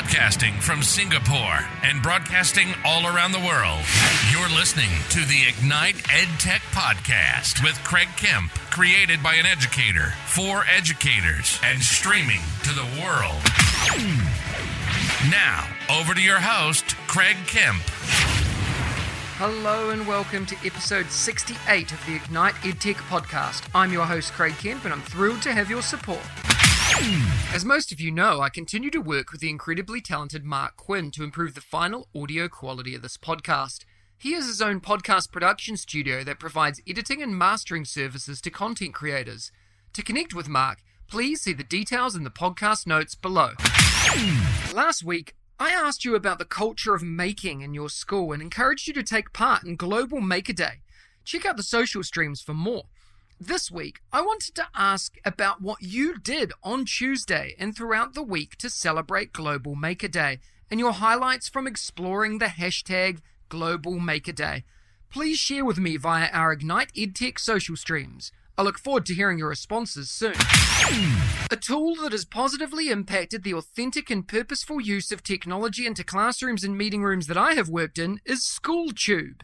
Podcasting from Singapore and broadcasting all around the world. You're listening to the Ignite EdTech Podcast with Craig Kemp, created by an educator for educators and streaming to the world. Now, over to your host, Craig Kemp. Hello and welcome to episode 68 of the Ignite EdTech podcast. I'm your host, Craig Kemp, and I'm thrilled to have your support. As most of you know, I continue to work with the incredibly talented Mark Quinn to improve the final audio quality of this podcast. He has his own podcast production studio that provides editing and mastering services to content creators. To connect with Mark, please see the details in the podcast notes below. Last week, I asked you about the culture of making in your school and encouraged you to take part in Global Maker Day. Check out the social streams for more. This week, I wanted to ask about what you did on Tuesday and throughout the week to celebrate Global Maker Day and your highlights from exploring the hashtag Global Maker Day. Please share with me via our Ignite EdTech social streams. I look forward to hearing your responses soon. A tool that has positively impacted the authentic and purposeful use of technology into classrooms and meeting rooms that I have worked in is SchoolTube.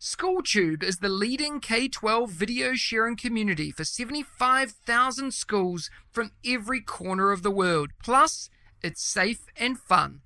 SchoolTube is the leading K 12 video sharing community for 75,000 schools from every corner of the world. Plus, it's safe and fun.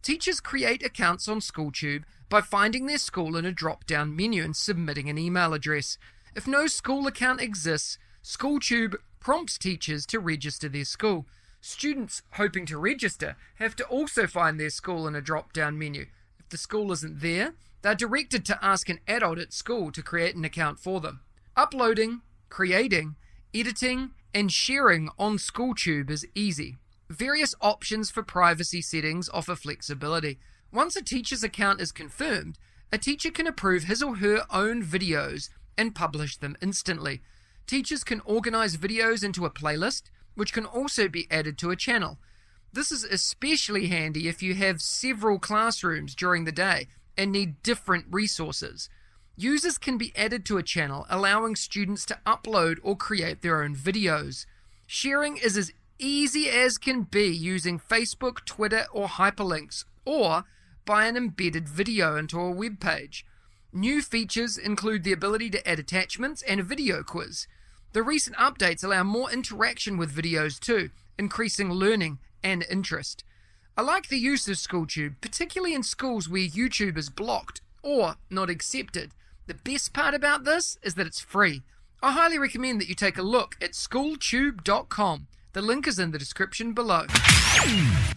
Teachers create accounts on SchoolTube by finding their school in a drop down menu and submitting an email address. If no school account exists, SchoolTube prompts teachers to register their school. Students hoping to register have to also find their school in a drop down menu. If the school isn't there, they're directed to ask an adult at school to create an account for them. Uploading, creating, editing, and sharing on SchoolTube is easy. Various options for privacy settings offer flexibility. Once a teacher's account is confirmed, a teacher can approve his or her own videos and publish them instantly. Teachers can organize videos into a playlist, which can also be added to a channel. This is especially handy if you have several classrooms during the day and need different resources. Users can be added to a channel, allowing students to upload or create their own videos. Sharing is as easy as can be using Facebook, Twitter, or hyperlinks, or by an embedded video into a web page. New features include the ability to add attachments and a video quiz. The recent updates allow more interaction with videos too, increasing learning and interest. I like the use of SchoolTube, particularly in schools where YouTube is blocked or not accepted. The best part about this is that it's free. I highly recommend that you take a look at schooltube.com. The link is in the description below.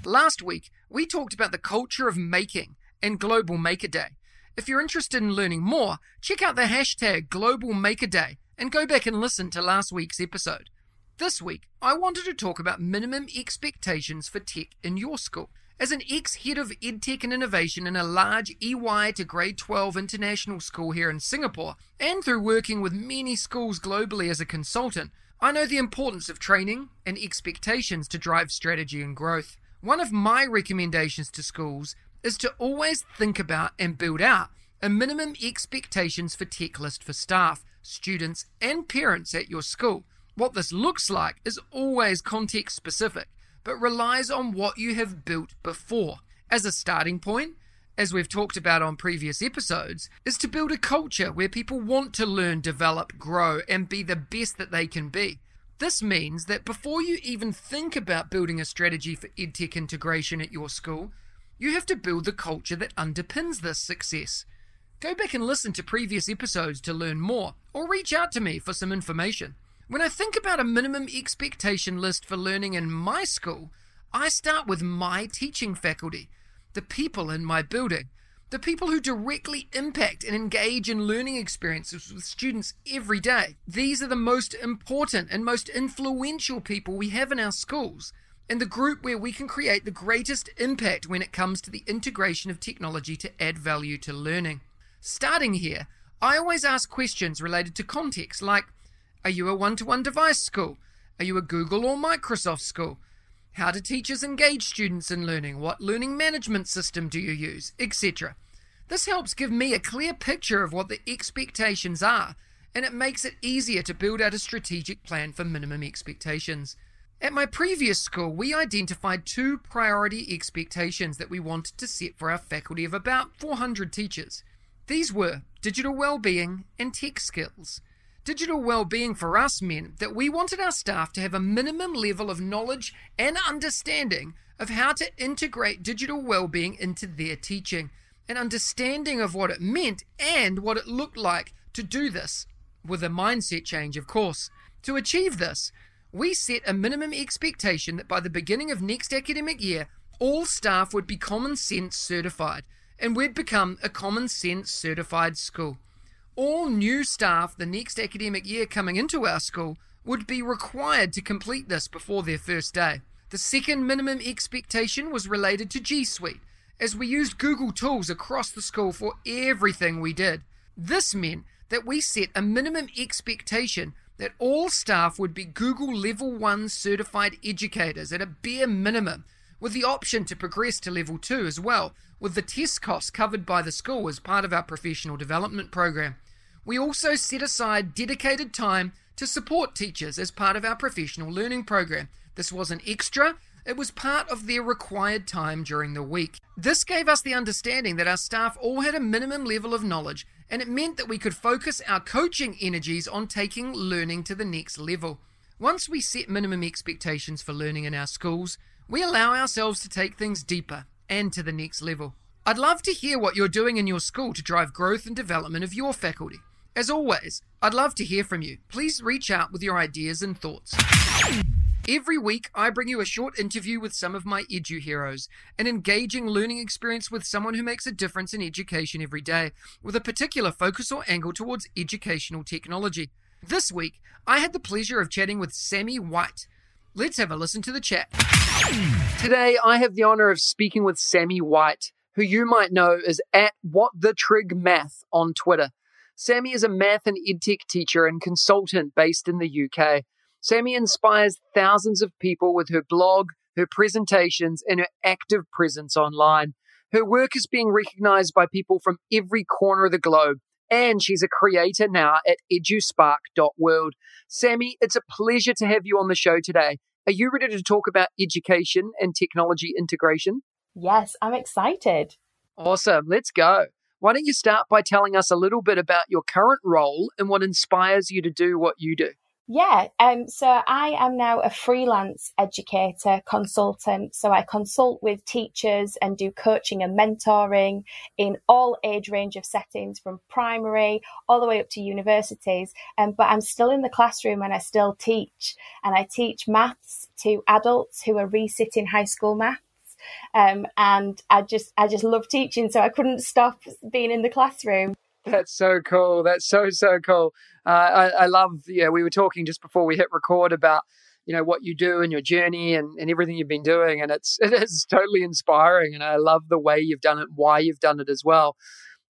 Last week, we talked about the culture of making and Global Maker Day. If you're interested in learning more, check out the hashtag Global Maker Day and go back and listen to last week's episode. This week, I wanted to talk about minimum expectations for tech in your school. As an ex head of EdTech and innovation in a large EY to grade 12 international school here in Singapore, and through working with many schools globally as a consultant, I know the importance of training and expectations to drive strategy and growth. One of my recommendations to schools is to always think about and build out a minimum expectations for tech list for staff, students, and parents at your school. What this looks like is always context specific, but relies on what you have built before. As a starting point, as we've talked about on previous episodes, is to build a culture where people want to learn, develop, grow, and be the best that they can be. This means that before you even think about building a strategy for EdTech integration at your school, you have to build the culture that underpins this success. Go back and listen to previous episodes to learn more, or reach out to me for some information. When I think about a minimum expectation list for learning in my school, I start with my teaching faculty, the people in my building, the people who directly impact and engage in learning experiences with students every day. These are the most important and most influential people we have in our schools, and the group where we can create the greatest impact when it comes to the integration of technology to add value to learning. Starting here, I always ask questions related to context like Are you a one to one device school? Are you a Google or Microsoft school? How do teachers engage students in learning? What learning management system do you use? Etc. This helps give me a clear picture of what the expectations are, and it makes it easier to build out a strategic plan for minimum expectations. At my previous school, we identified two priority expectations that we wanted to set for our faculty of about 400 teachers. These were digital well-being and tech skills. Digital well-being for us meant that we wanted our staff to have a minimum level of knowledge and understanding of how to integrate digital well-being into their teaching, an understanding of what it meant and what it looked like to do this, with a mindset change, of course. To achieve this, we set a minimum expectation that by the beginning of next academic year, all staff would be Common Sense certified, and we'd become a Common Sense certified school. All new staff the next academic year coming into our school would be required to complete this before their first day. The second minimum expectation was related to G Suite, as we used Google tools across the school for everything we did. This meant that we set a minimum expectation that all staff would be Google Level 1 certified educators at a bare minimum, with the option to progress to Level 2 as well, with the test costs covered by the school as part of our professional development program. We also set aside dedicated time to support teachers as part of our professional learning program. This wasn't extra, it was part of their required time during the week. This gave us the understanding that our staff all had a minimum level of knowledge, and it meant that we could focus our coaching energies on taking learning to the next level. Once we set minimum expectations for learning in our schools, we allow ourselves to take things deeper and to the next level. I'd love to hear what you're doing in your school to drive growth and development of your faculty. As always, I'd love to hear from you. Please reach out with your ideas and thoughts. Every week, I bring you a short interview with some of my edu heroes, an engaging learning experience with someone who makes a difference in education every day, with a particular focus or angle towards educational technology. This week, I had the pleasure of chatting with Sammy White. Let's have a listen to the chat. Today, I have the honor of speaking with Sammy White, who you might know as at What the Trig Math on Twitter. Sammy is a math and edtech teacher and consultant based in the UK. Sammy inspires thousands of people with her blog, her presentations, and her active presence online. Her work is being recognized by people from every corner of the globe, and she's a creator now at eduspark.world. Sammy, it's a pleasure to have you on the show today. Are you ready to talk about education and technology integration? Yes, I'm excited. Awesome. Let's go. Why don't you start by telling us a little bit about your current role and what inspires you to do what you do? Yeah, um, so I am now a freelance educator consultant. So I consult with teachers and do coaching and mentoring in all age range of settings from primary all the way up to universities. Um, but I'm still in the classroom and I still teach. And I teach maths to adults who are resitting high school maths. Um, and I just I just love teaching, so I couldn't stop being in the classroom. That's so cool. That's so so cool. Uh, I, I love. Yeah, we were talking just before we hit record about you know what you do and your journey and, and everything you've been doing, and it's it is totally inspiring. And I love the way you've done it, why you've done it as well.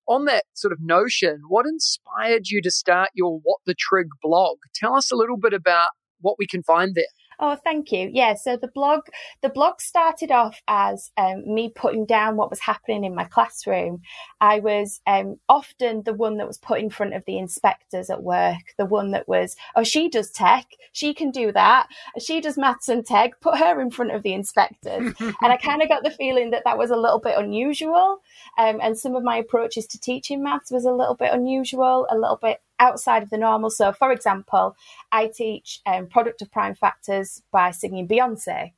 On that sort of notion, what inspired you to start your What the Trig blog? Tell us a little bit about what we can find there. Oh, thank you. Yeah, so the blog the blog started off as um, me putting down what was happening in my classroom. I was um, often the one that was put in front of the inspectors at work, the one that was, oh, she does tech, she can do that, she does maths and tech. Put her in front of the inspectors, and I kind of got the feeling that that was a little bit unusual. Um, and some of my approaches to teaching maths was a little bit unusual, a little bit outside of the normal. So, for example, I teach um, product of prime factors by singing Beyonce.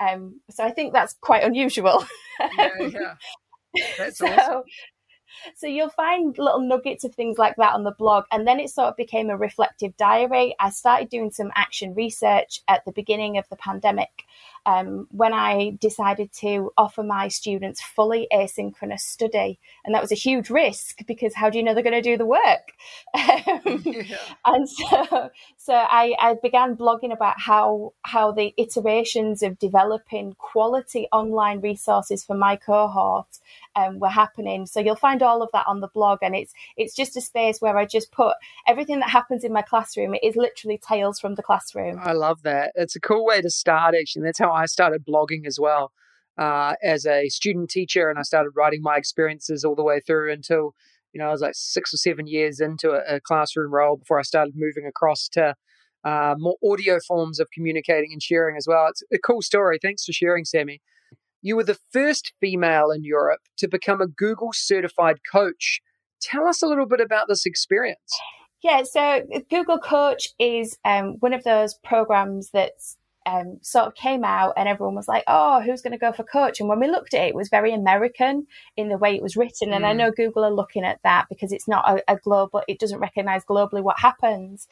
Um, so I think that's quite unusual. yeah, yeah. That's so, awesome. So you'll find little nuggets of things like that on the blog. And then it sort of became a reflective diary. I started doing some action research at the beginning of the pandemic um, when I decided to offer my students fully asynchronous study. And that was a huge risk because how do you know they're going to do the work? Um, yeah. And so, so I, I, began blogging about how, how the iterations of developing quality online resources for my cohort um, were happening. So you'll find all of that on the blog, and it's it's just a space where I just put everything that happens in my classroom. It is literally tales from the classroom. I love that. It's a cool way to start. Actually, that's how I started blogging as well. Uh, as a student teacher, and I started writing my experiences all the way through until you know I was like six or seven years into a, a classroom role before I started moving across to uh, more audio forms of communicating and sharing as well. It's a cool story. Thanks for sharing, Sammy. You were the first female in Europe to become a Google certified coach. Tell us a little bit about this experience. Yeah, so Google Coach is um, one of those programs that's um, sort of came out and everyone was like, oh, who's going to go for coach? And when we looked at it, it was very American in the way it was written. And mm. I know Google are looking at that because it's not a, a, global, it doesn't recognize globally what happens.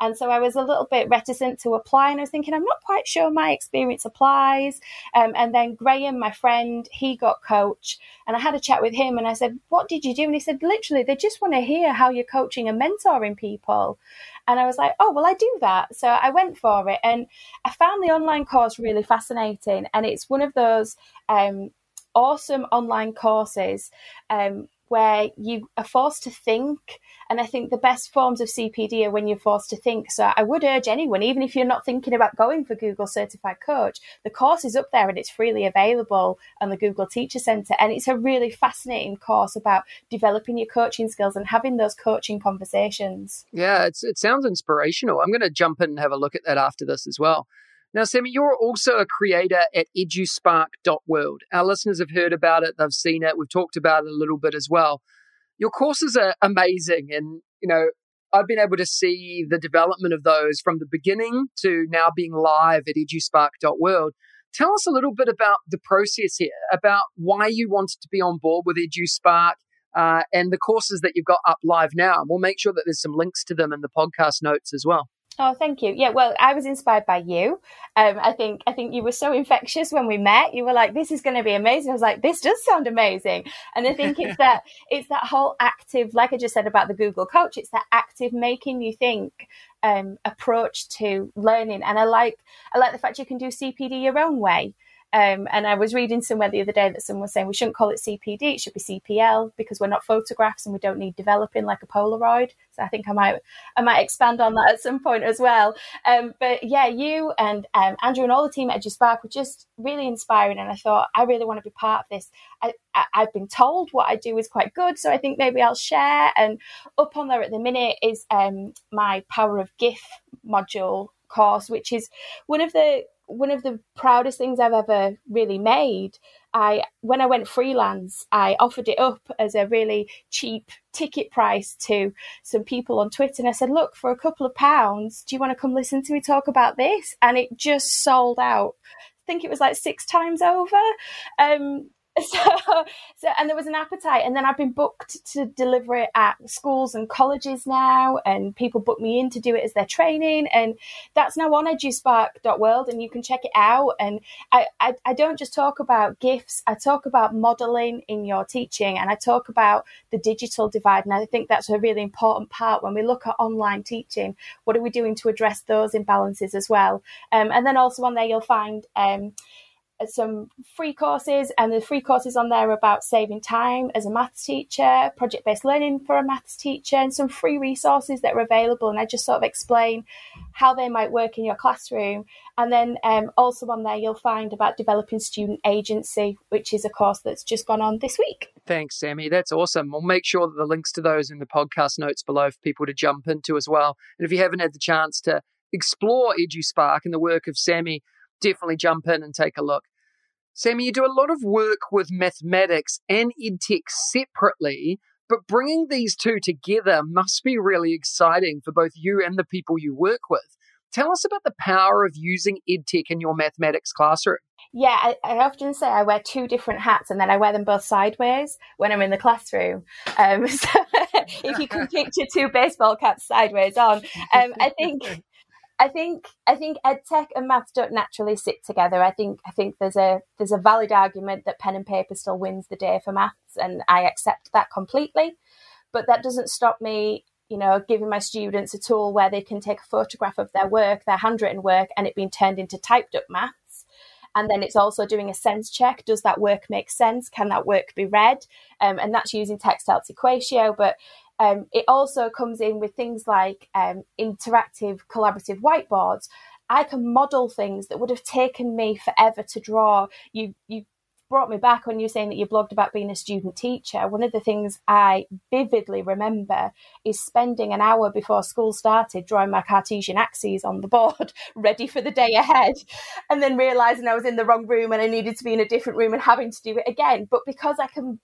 And so I was a little bit reticent to apply and I was thinking, I'm not quite sure my experience applies. Um, and then Graham, my friend, he got coach and I had a chat with him and I said, what did you do? And he said, literally, they just want to hear how you're coaching and mentoring people. And I was like, oh, well, I do that. So I went for it. And I found the online course really fascinating. And it's one of those um, awesome online courses um, where you are forced to think. And I think the best forms of CPD are when you're forced to think. So I would urge anyone, even if you're not thinking about going for Google Certified Coach, the course is up there and it's freely available on the Google Teacher Center. And it's a really fascinating course about developing your coaching skills and having those coaching conversations. Yeah, it's, it sounds inspirational. I'm going to jump in and have a look at that after this as well. Now, Sammy, you're also a creator at eduspark.world. Our listeners have heard about it, they've seen it, we've talked about it a little bit as well. Your courses are amazing, and you know, I've been able to see the development of those from the beginning to now being live at eduspark.world. Tell us a little bit about the process here, about why you wanted to be on board with EduSpark uh, and the courses that you've got up live now. And we'll make sure that there's some links to them in the podcast notes as well. Oh, thank you. Yeah, well, I was inspired by you. Um, I think I think you were so infectious when we met. You were like, "This is going to be amazing." I was like, "This does sound amazing." And I think it's that it's that whole active, like I just said about the Google Coach. It's that active making you think um, approach to learning. And I like I like the fact you can do CPD your own way. Um, and I was reading somewhere the other day that someone was saying we shouldn't call it CPD, it should be CPL because we're not photographs and we don't need developing like a Polaroid. So I think I might I might expand on that at some point as well. Um, but yeah, you and um, Andrew and all the team at EduSpark were just really inspiring, and I thought I really want to be part of this. I, I've been told what I do is quite good, so I think maybe I'll share. And up on there at the minute is um, my Power of GIF module course, which is one of the one of the proudest things I've ever really made. I when I went freelance, I offered it up as a really cheap ticket price to some people on Twitter, and I said, "Look, for a couple of pounds, do you want to come listen to me talk about this?" And it just sold out. I think it was like six times over. Um, so, so and there was an appetite. And then i've been booked to deliver it at schools and colleges now and people book me in to do it as their training and that's now on eduspark.world and you can check it out. And I, I, I don't just talk about GIFs i talk about modeling in your teaching and i talk about the digital divide and i think that's a really important part when we look at online teaching. What are we doing to address those imbalances as well? Um, and then also on there you'll find um, some free courses, and the free courses on there about saving time as a maths teacher, project based learning for a maths teacher, and some free resources that are available. And I just sort of explain how they might work in your classroom. And then um, also on there, you'll find about developing student agency, which is a course that's just gone on this week. Thanks, Sammy. That's awesome. We'll make sure that the links to those in the podcast notes below for people to jump into as well. And if you haven't had the chance to explore EduSpark and the work of Sammy, definitely jump in and take a look. Sammy, you do a lot of work with mathematics and edtech separately, but bringing these two together must be really exciting for both you and the people you work with. Tell us about the power of using edtech in your mathematics classroom. Yeah, I, I, often say I wear two different hats and then I wear them both sideways when I'm in the classroom. Um, so if you can picture two baseball caps sideways on, um, I think I think I think edtech and maths don't naturally sit together. I think I think there's a there's a valid argument that pen and paper still wins the day for maths, and I accept that completely. But that doesn't stop me, you know, giving my students a tool where they can take a photograph of their work, their handwritten work, and it being turned into typed up maths. And then it's also doing a sense check. Does that work make sense? Can that work be read? Um, and that's using Texthelp's Equatio. But um, it also comes in with things like um, interactive collaborative whiteboards. I can model things that would have taken me forever to draw. You you brought me back when you were saying that you blogged about being a student teacher. One of the things I vividly remember is spending an hour before school started drawing my Cartesian axes on the board, ready for the day ahead, and then realizing I was in the wrong room and I needed to be in a different room and having to do it again. But because I can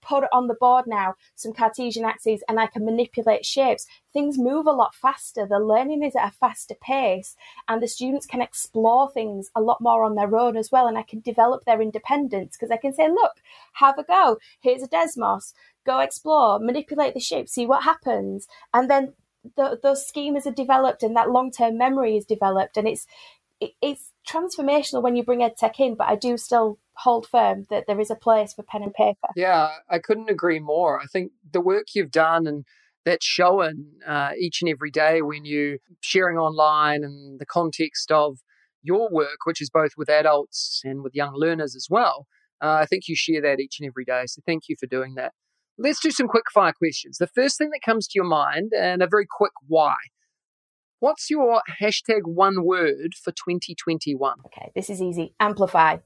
put on the board now, some Cartesian axes, and I can manipulate shapes. Things move a lot faster. The learning is at a faster pace, and the students can explore things a lot more on their own as well. And I can develop their independence because I can say, look, have a go. Here's a Desmos. Go explore, manipulate the shape, see what happens. And then the, those schemas are developed and that long term memory is developed. And it's, it, it's transformational when you bring EdTech in, but I do still hold firm that there is a place for pen and paper. Yeah, I couldn't agree more. I think the work you've done and that's shown uh, each and every day when you sharing online and the context of your work, which is both with adults and with young learners as well. Uh, I think you share that each and every day. So thank you for doing that. Let's do some quick fire questions. The first thing that comes to your mind, and a very quick why. What's your hashtag one word for 2021? Okay, this is easy. Amplify.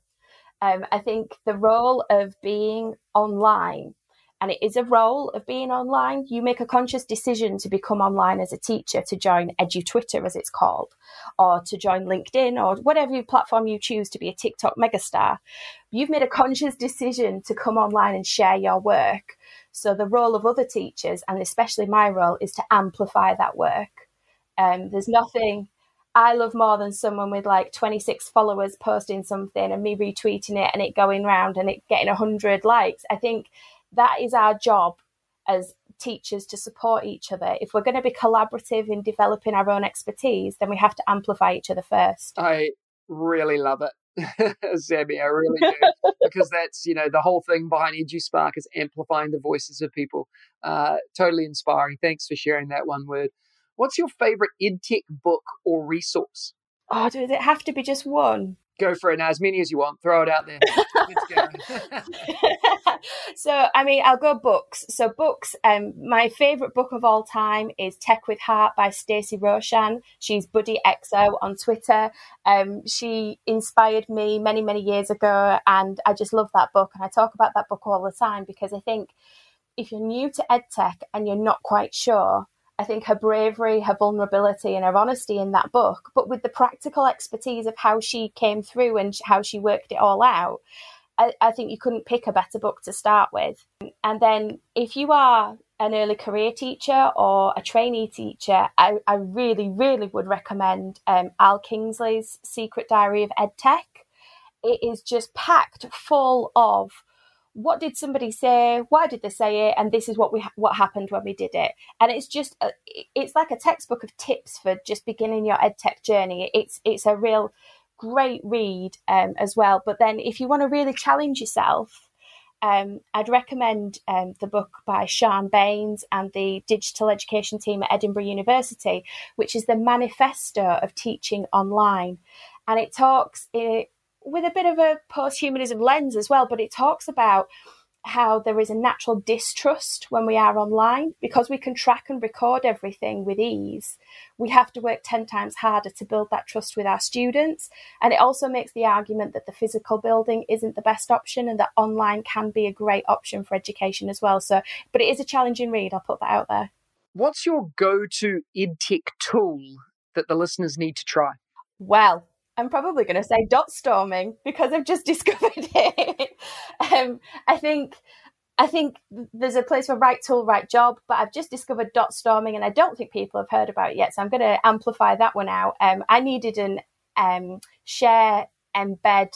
Um, I think the role of being online, and it is a role of being online, you make a conscious decision to become online as a teacher, to join Edu Twitter, as it's called, or to join LinkedIn, or whatever platform you choose to be a TikTok megastar. You've made a conscious decision to come online and share your work. So the role of other teachers, and especially my role, is to amplify that work. Um, there's nothing I love more than someone with like 26 followers posting something and me retweeting it and it going round and it getting 100 likes. I think that is our job as teachers to support each other. If we're going to be collaborative in developing our own expertise, then we have to amplify each other first. I really love it. Sammy, I really do. because that's, you know, the whole thing behind EduSpark is amplifying the voices of people. Uh, totally inspiring. Thanks for sharing that one word. What's your favorite EdTech book or resource? Oh, does it have to be just one? Go for it now, as many as you want. Throw it out there. so, I mean, I'll go books. So, books. Um, my favorite book of all time is Tech with Heart by Stacey Roshan. She's Buddy XO on Twitter. Um, she inspired me many, many years ago, and I just love that book. And I talk about that book all the time because I think if you're new to EdTech and you're not quite sure, I think her bravery, her vulnerability, and her honesty in that book, but with the practical expertise of how she came through and how she worked it all out, I, I think you couldn't pick a better book to start with. And then if you are an early career teacher or a trainee teacher, I, I really, really would recommend um, Al Kingsley's Secret Diary of EdTech. It is just packed full of what did somebody say? Why did they say it? And this is what we what happened when we did it. And it's just a, it's like a textbook of tips for just beginning your ed tech journey. It's it's a real great read um, as well. But then if you want to really challenge yourself um, I'd recommend um, the book by Siân Bayne and the digital education team at Edinburgh University, which is the manifesto of teaching online. And it talks, it, with a bit of a post-humanism lens as well, but it talks about how there is a natural distrust when we are online because we can track and record everything with ease. We have to work 10 times harder to build that trust with our students. And it also makes the argument that the physical building isn't the best option and that online can be a great option for education as well. So, but it is a challenging read. I'll put that out there. What's your go to EdTech tool that the listeners need to try? Well, I'm probably going to say dot storming because I've just discovered it. um, I think I think there's a place for right tool, right job, but I've just discovered dot storming, and I don't think people have heard about it yet. So I'm going to amplify that one out. Um, I needed an um, share embed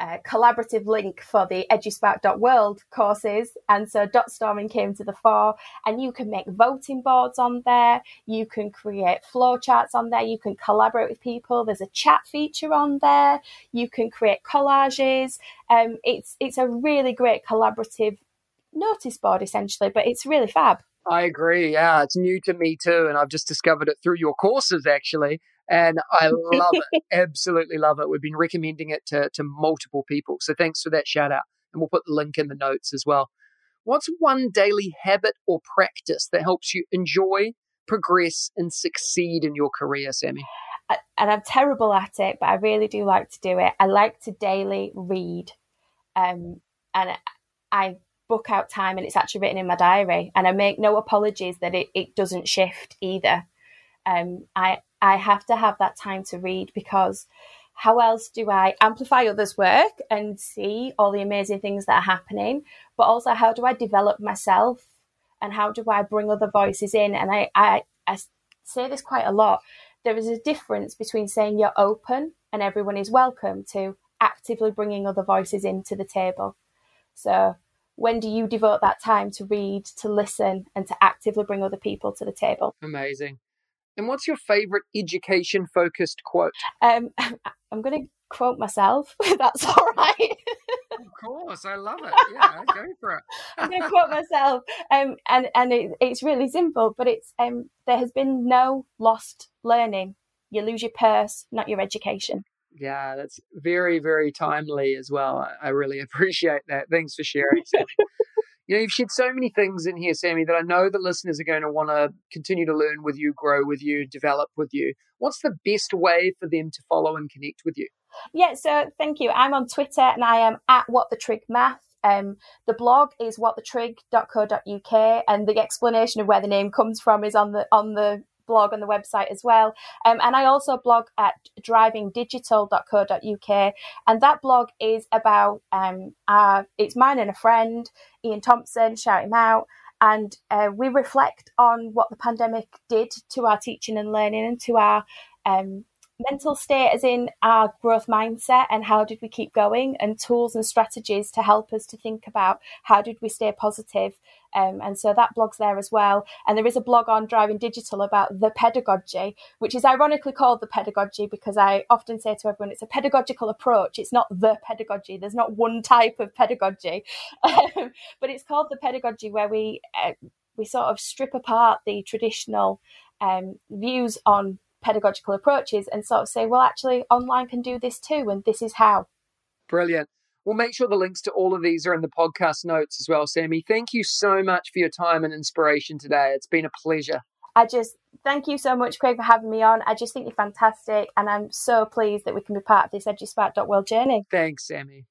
collaborative link for the eduspark.world courses. And so dot storming came to the fore and you can make voting boards on there. You can create flowcharts on there. You can collaborate with people. There's a chat feature on there. You can create collages. Um, it's, it's a really great collaborative notice board essentially, but it's really fab. I agree. Yeah, it's new to me too. And I've just discovered it through your courses actually and I love it. Absolutely love it. We've been recommending it to, to multiple people. So thanks for that shout out. And we'll put the link in the notes as well. What's one daily habit or practice that helps you enjoy, progress, and succeed in your career, Sammy? And I'm terrible at it, but I really do like to do it. I like to daily read. um, and I book out time and it's actually written in my diary and I make no apologies that it, it doesn't shift either. Um, I I have to have that time to read because how else do I amplify others' work and see all the amazing things that are happening? But also, how do I develop myself and how do I bring other voices in? And I, I, I say this quite a lot. There is a difference between saying you're open and everyone is welcome to actively bringing other voices into the table. So, when do you devote that time to read, to listen, and to actively bring other people to the table? Amazing. And what's your favorite education focused quote? Um, I'm going to quote myself. That's all right. of course, I love it. Yeah, go for it. I'm going to quote myself, um, and and it, it's really simple, but it's um, there has been no lost learning. You lose your purse, not your education. Yeah, that's very very timely as well. I, I really appreciate that. Thanks for sharing. You know, you've shared so many things in here, Sammy, that I know that listeners are going to want to continue to learn with you, grow with you, develop with you. What's the best way for them to follow and connect with you? Yeah, so thank you. I'm on Twitter and I am at what the trig math. Um, the blog is whatthetrig.co.uk and the explanation of where the name comes from is on the on the blog on the website as well. Um, and I also blog at drivingdigital.co.uk. And that blog is about, um, our, it's mine and a friend, Ian Thompson, shout him out. And uh, we reflect on what the pandemic did to our teaching and learning and to our um, mental state as in our growth mindset and how did we keep going and tools and strategies to help us to think about how did we stay positive um, and so that blog's there as well. And there is a blog on driving digital about the pedagogy which is ironically called the pedagogy because i often say to everyone it's a pedagogical approach. It's not the pedagogy. There's not one type of pedagogy. Um, but it's called the pedagogy where we uh, we sort of strip apart the traditional um, views on pedagogical approaches and sort of say, well, actually, online can do this too, and this is how. Brilliant. We'll make sure the links to all of these are in the podcast notes as well, Sammy. Thank you so much for your time and inspiration today. It's been a pleasure. I just thank you so much, Craig, for having me on. I just think you're fantastic, and I'm so pleased that we can be part of this EduSpark.world journey. Thanks, Sammy.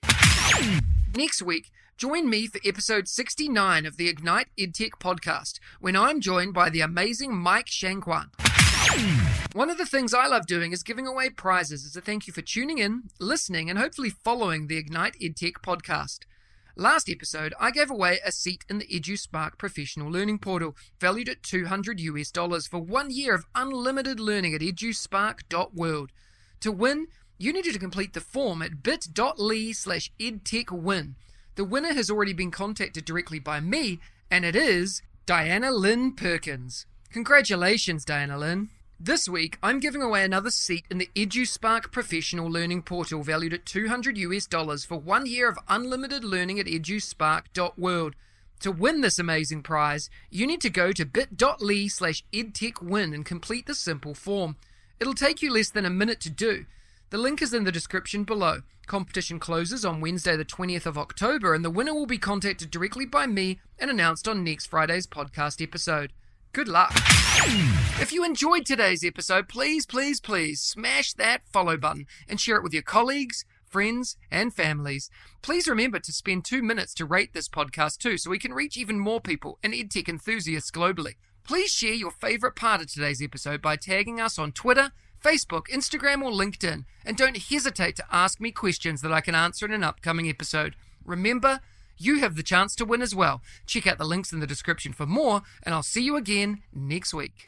Next week, join me for episode 69 of the Ignite EdTech podcast, when I'm joined by the amazing Mike Shankwan. One of the things I love doing is giving away prizes as a thank you for tuning in, listening, and hopefully following the Ignite EdTech podcast. Last episode, I gave away a seat in the EduSpark professional learning portal, valued at 200 US dollars for one year of unlimited learning at eduspark.world. To win, you needed to complete the form at bit.ly slash edtechwin. The winner has already been contacted directly by me, and it is Diana Lynn Perkins. Congratulations, Diana Lynn. This week, I'm giving away another seat in the EduSpark professional learning portal valued at 200 US dollars for one year of unlimited learning at eduspark.world. To win this amazing prize, you need to go to bit.ly slash edtechwin and complete the simple form. It'll take you less than a minute to do. The link is in the description below. Competition closes on Wednesday, the 20th of October, and the winner will be contacted directly by me and announced on next Friday's podcast episode. Good luck. If you enjoyed today's episode, please, please, please smash that follow button and share it with your colleagues, friends, and families. Please remember to spend two minutes to rate this podcast too so we can reach even more people and EdTech enthusiasts globally. Please share your favorite part of today's episode by tagging us on Twitter, Facebook, Instagram, or LinkedIn. And don't hesitate to ask me questions that I can answer in an upcoming episode. Remember, you have the chance to win as well. Check out the links in the description for more, and I'll see you again next week.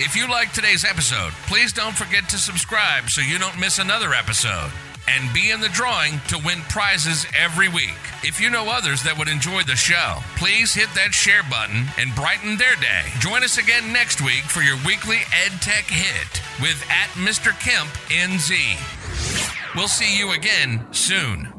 If you liked today's episode, please don't forget to subscribe so you don't miss another episode. And be in the drawing to win prizes every week. If you know others that would enjoy the show, please hit that share button and brighten their day. Join us again next week for your weekly EdTech hit with at Mr. Kemp NZ. We'll see you again soon.